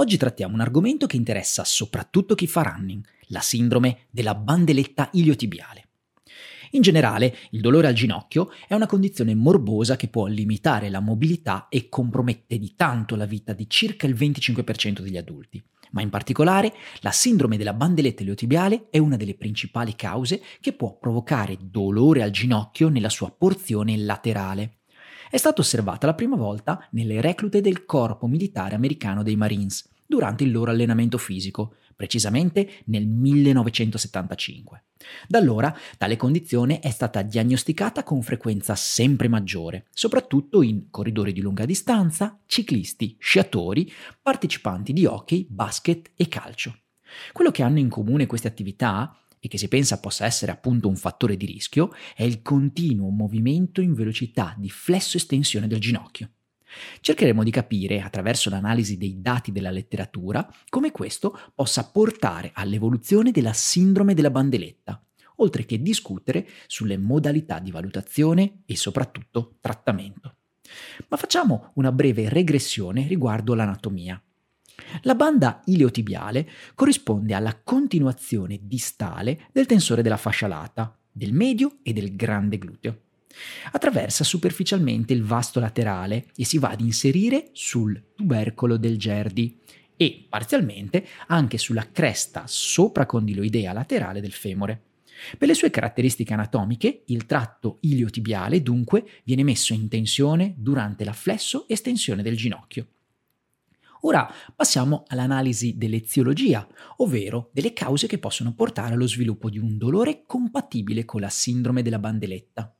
Oggi trattiamo un argomento che interessa soprattutto chi fa running, la sindrome della bandeletta iliotibiale. In generale, il dolore al ginocchio è una condizione morbosa che può limitare la mobilità e compromette di tanto la vita di circa il 25% degli adulti. Ma in particolare, la sindrome della bandeletta iliotibiale è una delle principali cause che può provocare dolore al ginocchio nella sua porzione laterale. È stata osservata la prima volta nelle reclute del Corpo Militare Americano dei Marines durante il loro allenamento fisico, precisamente nel 1975. Da allora tale condizione è stata diagnosticata con frequenza sempre maggiore, soprattutto in corridori di lunga distanza, ciclisti, sciatori, partecipanti di hockey, basket e calcio. Quello che hanno in comune queste attività e che si pensa possa essere appunto un fattore di rischio è il continuo movimento in velocità di flesso-estensione del ginocchio. Cercheremo di capire, attraverso l'analisi dei dati della letteratura, come questo possa portare all'evoluzione della sindrome della bandeletta, oltre che discutere sulle modalità di valutazione e soprattutto trattamento. Ma facciamo una breve regressione riguardo l'anatomia. La banda iliotibiale corrisponde alla continuazione distale del tensore della fascia lata, del medio e del grande gluteo. Attraversa superficialmente il vasto laterale e si va ad inserire sul tubercolo del gerdi e parzialmente anche sulla cresta sopracondiloidea laterale del femore. Per le sue caratteristiche anatomiche, il tratto iliotibiale dunque viene messo in tensione durante la flesso-estensione del ginocchio. Ora passiamo all'analisi dell'eziologia, ovvero delle cause che possono portare allo sviluppo di un dolore compatibile con la sindrome della bandeletta.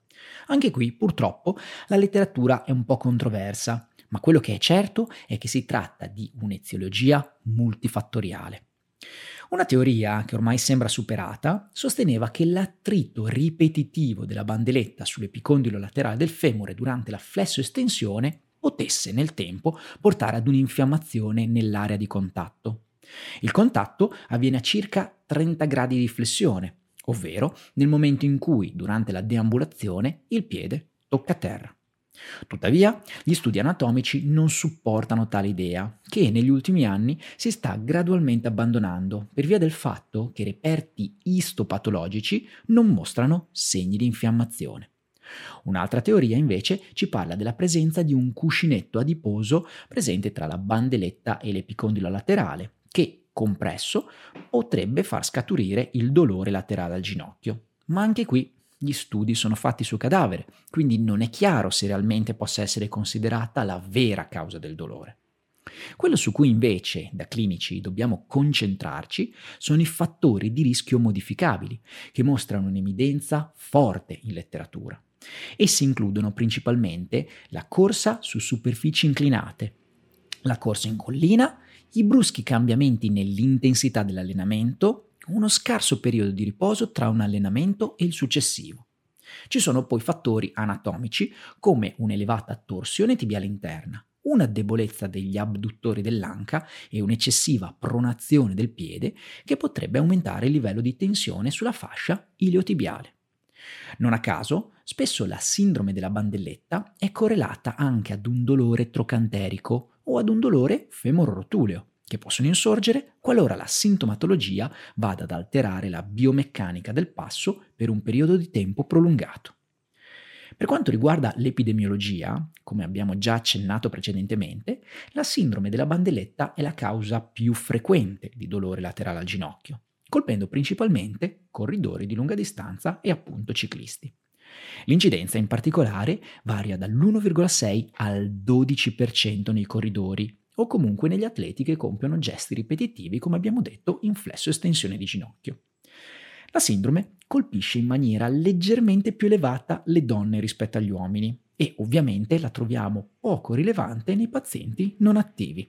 Anche qui, purtroppo, la letteratura è un po' controversa, ma quello che è certo è che si tratta di un'eziologia multifattoriale. Una teoria che ormai sembra superata sosteneva che l'attrito ripetitivo della bandeletta sull'epicondilo laterale del femore durante la flesso-estensione potesse nel tempo portare ad un'infiammazione nell'area di contatto. Il contatto avviene a circa 30 gradi di flessione, ovvero nel momento in cui, durante la deambulazione, il piede tocca terra. Tuttavia, gli studi anatomici non supportano tale idea, che negli ultimi anni si sta gradualmente abbandonando per via del fatto che reperti istopatologici non mostrano segni di infiammazione. Un'altra teoria invece ci parla della presenza di un cuscinetto adiposo presente tra la bandeletta e l'epicondilo laterale, che compresso potrebbe far scaturire il dolore laterale al ginocchio. Ma anche qui gli studi sono fatti su cadavere, quindi non è chiaro se realmente possa essere considerata la vera causa del dolore. Quello su cui invece da clinici dobbiamo concentrarci sono i fattori di rischio modificabili, che mostrano un'evidenza forte in letteratura. Essi includono principalmente la corsa su superfici inclinate, la corsa in collina i bruschi cambiamenti nell'intensità dell'allenamento, uno scarso periodo di riposo tra un allenamento e il successivo. Ci sono poi fattori anatomici come un'elevata torsione tibiale interna, una debolezza degli abduttori dell'anca e un'eccessiva pronazione del piede che potrebbe aumentare il livello di tensione sulla fascia iliotibiale. Non a caso, spesso la sindrome della bandelletta è correlata anche ad un dolore trocanterico o ad un dolore femororotuleo, che possono insorgere qualora la sintomatologia vada ad alterare la biomeccanica del passo per un periodo di tempo prolungato. Per quanto riguarda l'epidemiologia, come abbiamo già accennato precedentemente, la sindrome della bandelletta è la causa più frequente di dolore laterale al ginocchio, colpendo principalmente corridori di lunga distanza e appunto ciclisti. L'incidenza in particolare varia dall'1,6 al 12% nei corridori o comunque negli atleti che compiono gesti ripetitivi, come abbiamo detto, in flesso estensione di ginocchio. La sindrome colpisce in maniera leggermente più elevata le donne rispetto agli uomini e ovviamente la troviamo poco rilevante nei pazienti non attivi.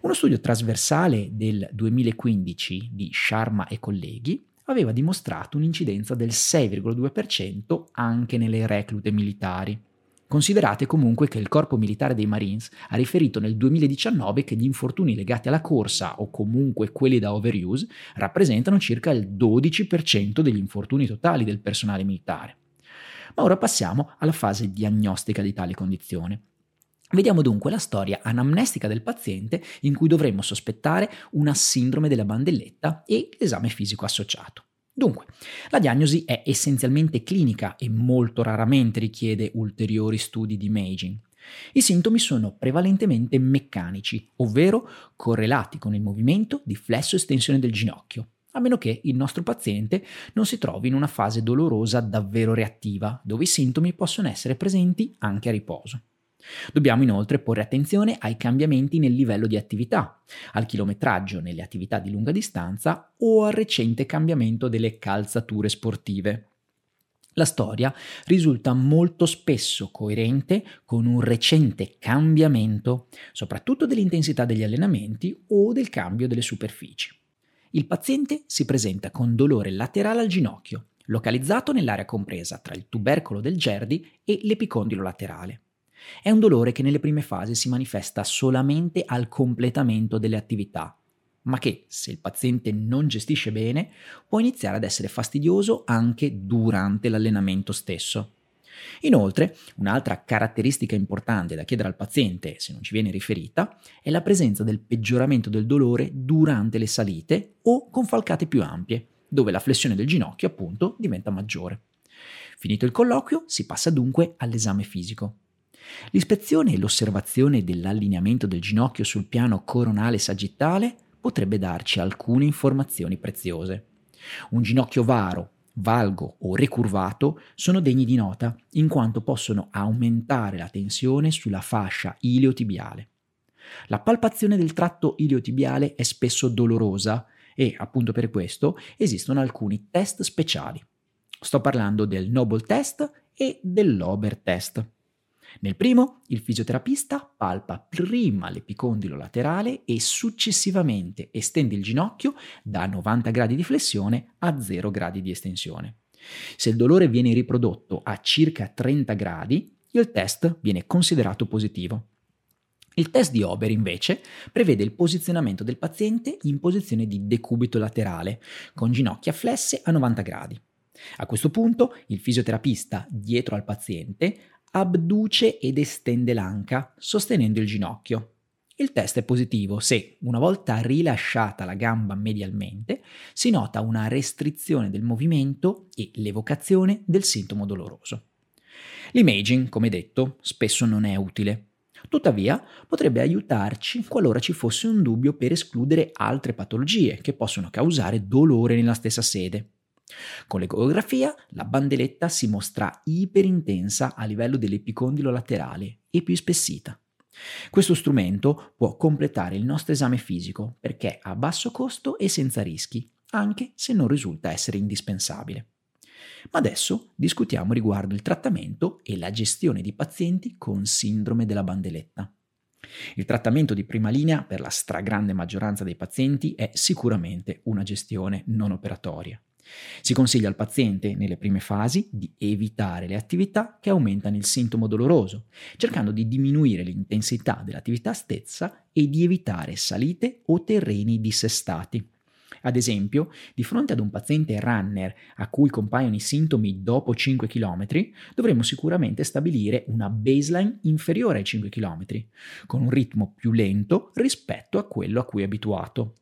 Uno studio trasversale del 2015 di Sharma e colleghi aveva dimostrato un'incidenza del 6,2% anche nelle reclute militari. Considerate comunque che il Corpo Militare dei Marines ha riferito nel 2019 che gli infortuni legati alla corsa o comunque quelli da overuse rappresentano circa il 12% degli infortuni totali del personale militare. Ma ora passiamo alla fase diagnostica di tale condizione. Vediamo dunque la storia anamnestica del paziente in cui dovremmo sospettare una sindrome della bandelletta e l'esame fisico associato. Dunque, la diagnosi è essenzialmente clinica e molto raramente richiede ulteriori studi di imaging. I sintomi sono prevalentemente meccanici, ovvero correlati con il movimento di flesso estensione del ginocchio, a meno che il nostro paziente non si trovi in una fase dolorosa davvero reattiva, dove i sintomi possono essere presenti anche a riposo. Dobbiamo inoltre porre attenzione ai cambiamenti nel livello di attività, al chilometraggio nelle attività di lunga distanza o al recente cambiamento delle calzature sportive. La storia risulta molto spesso coerente con un recente cambiamento, soprattutto dell'intensità degli allenamenti o del cambio delle superfici. Il paziente si presenta con dolore laterale al ginocchio, localizzato nell'area compresa tra il tubercolo del gerdi e l'epicondilo laterale. È un dolore che nelle prime fasi si manifesta solamente al completamento delle attività, ma che, se il paziente non gestisce bene, può iniziare ad essere fastidioso anche durante l'allenamento stesso. Inoltre, un'altra caratteristica importante da chiedere al paziente, se non ci viene riferita, è la presenza del peggioramento del dolore durante le salite o con falcate più ampie, dove la flessione del ginocchio appunto diventa maggiore. Finito il colloquio, si passa dunque all'esame fisico. L'ispezione e l'osservazione dell'allineamento del ginocchio sul piano coronale sagittale potrebbe darci alcune informazioni preziose. Un ginocchio varo, valgo o ricurvato sono degni di nota in quanto possono aumentare la tensione sulla fascia iliotibiale. La palpazione del tratto iliotibiale è spesso dolorosa e, appunto per questo, esistono alcuni test speciali. Sto parlando del Noble Test e dell'Ober Test. Nel primo, il fisioterapista palpa prima l'epicondilo laterale e successivamente estende il ginocchio da 90 gradi di flessione a 0 gradi di estensione. Se il dolore viene riprodotto a circa 30 gradi, il test viene considerato positivo. Il test di Ober invece prevede il posizionamento del paziente in posizione di decubito laterale, con ginocchia flesse a 90 gradi. A questo punto il fisioterapista dietro al paziente abduce ed estende l'anca, sostenendo il ginocchio. Il test è positivo se, una volta rilasciata la gamba medialmente, si nota una restrizione del movimento e l'evocazione del sintomo doloroso. L'imaging, come detto, spesso non è utile. Tuttavia, potrebbe aiutarci qualora ci fosse un dubbio per escludere altre patologie che possono causare dolore nella stessa sede. Con l'ecografia la bandeletta si mostra iperintensa a livello dell'epicondilo laterale e più ispessita. Questo strumento può completare il nostro esame fisico perché a basso costo e senza rischi, anche se non risulta essere indispensabile. Ma adesso discutiamo riguardo il trattamento e la gestione di pazienti con sindrome della bandeletta. Il trattamento di prima linea per la stragrande maggioranza dei pazienti è sicuramente una gestione non operatoria. Si consiglia al paziente, nelle prime fasi, di evitare le attività che aumentano il sintomo doloroso, cercando di diminuire l'intensità dell'attività stessa e di evitare salite o terreni dissestati. Ad esempio, di fronte ad un paziente runner a cui compaiono i sintomi dopo 5 km, dovremo sicuramente stabilire una baseline inferiore ai 5 km, con un ritmo più lento rispetto a quello a cui è abituato.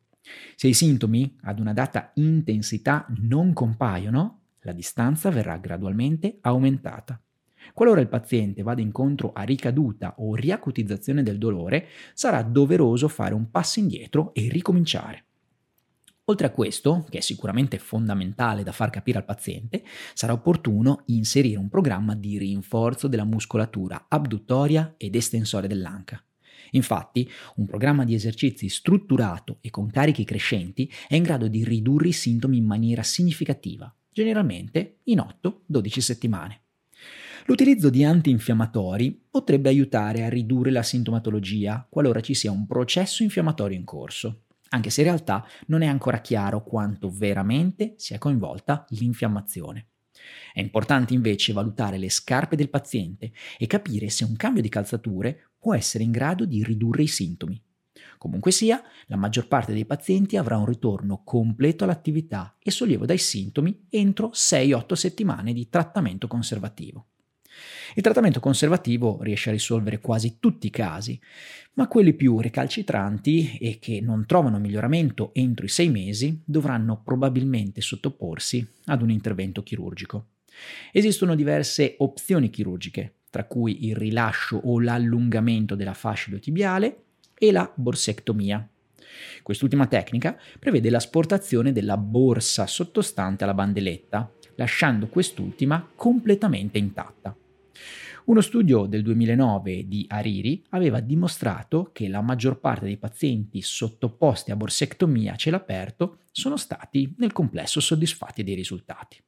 Se i sintomi ad una data intensità non compaiono, la distanza verrà gradualmente aumentata. Qualora il paziente vada incontro a ricaduta o riacutizzazione del dolore, sarà doveroso fare un passo indietro e ricominciare. Oltre a questo, che è sicuramente fondamentale da far capire al paziente, sarà opportuno inserire un programma di rinforzo della muscolatura abduttoria ed estensoria dell'anca. Infatti, un programma di esercizi strutturato e con carichi crescenti è in grado di ridurre i sintomi in maniera significativa, generalmente in 8-12 settimane. L'utilizzo di antinfiammatori potrebbe aiutare a ridurre la sintomatologia qualora ci sia un processo infiammatorio in corso, anche se in realtà non è ancora chiaro quanto veramente sia coinvolta l'infiammazione. È importante invece valutare le scarpe del paziente e capire se un cambio di calzature può essere in grado di ridurre i sintomi. Comunque sia, la maggior parte dei pazienti avrà un ritorno completo all'attività e sollievo dai sintomi entro 6-8 settimane di trattamento conservativo. Il trattamento conservativo riesce a risolvere quasi tutti i casi, ma quelli più recalcitranti e che non trovano miglioramento entro i sei mesi dovranno probabilmente sottoporsi ad un intervento chirurgico. Esistono diverse opzioni chirurgiche, tra cui il rilascio o l'allungamento della fascia iliotibiale e la borsectomia. Quest'ultima tecnica prevede l'asportazione della borsa sottostante alla bandeletta, lasciando quest'ultima completamente intatta. Uno studio del 2009 di Hariri aveva dimostrato che la maggior parte dei pazienti sottoposti a borsectomia a cielo aperto sono stati nel complesso soddisfatti dei risultati.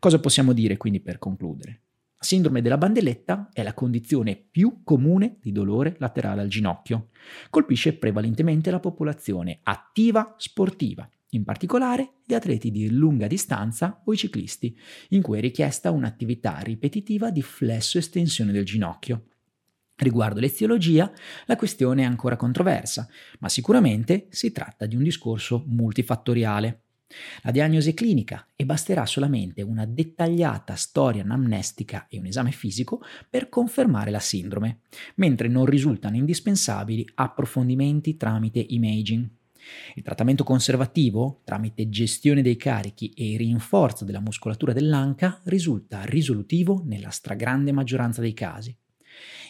Cosa possiamo dire quindi per concludere? Sindrome della bandelletta è la condizione più comune di dolore laterale al ginocchio. Colpisce prevalentemente la popolazione attiva sportiva, in particolare gli atleti di lunga distanza o i ciclisti, in cui è richiesta un'attività ripetitiva di flesso estensione del ginocchio. Riguardo l'eziologia, la questione è ancora controversa, ma sicuramente si tratta di un discorso multifattoriale. La diagnosi è clinica e basterà solamente una dettagliata storia anamnestica e un esame fisico per confermare la sindrome, mentre non risultano indispensabili approfondimenti tramite imaging. Il trattamento conservativo, tramite gestione dei carichi e rinforzo della muscolatura dell'anca, risulta risolutivo nella stragrande maggioranza dei casi.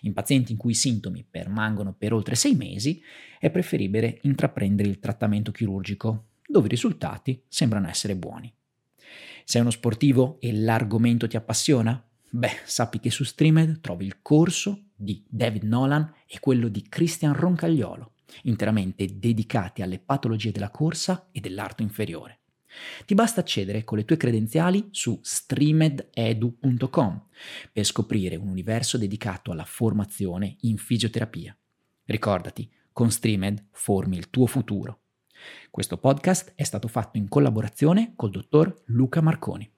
In pazienti in cui i sintomi permangono per oltre sei mesi, è preferibile intraprendere il trattamento chirurgico, dove i risultati sembrano essere buoni. Sei uno sportivo e l'argomento ti appassiona? Beh, sappi che su Streamed trovi il corso di David Nolan e quello di Christian Roncagliolo interamente dedicati alle patologie della corsa e dell'arto inferiore. Ti basta accedere con le tue credenziali su streamededu.com per scoprire un universo dedicato alla formazione in fisioterapia. Ricordati, con Streamed formi il tuo futuro. Questo podcast è stato fatto in collaborazione col dottor Luca Marconi.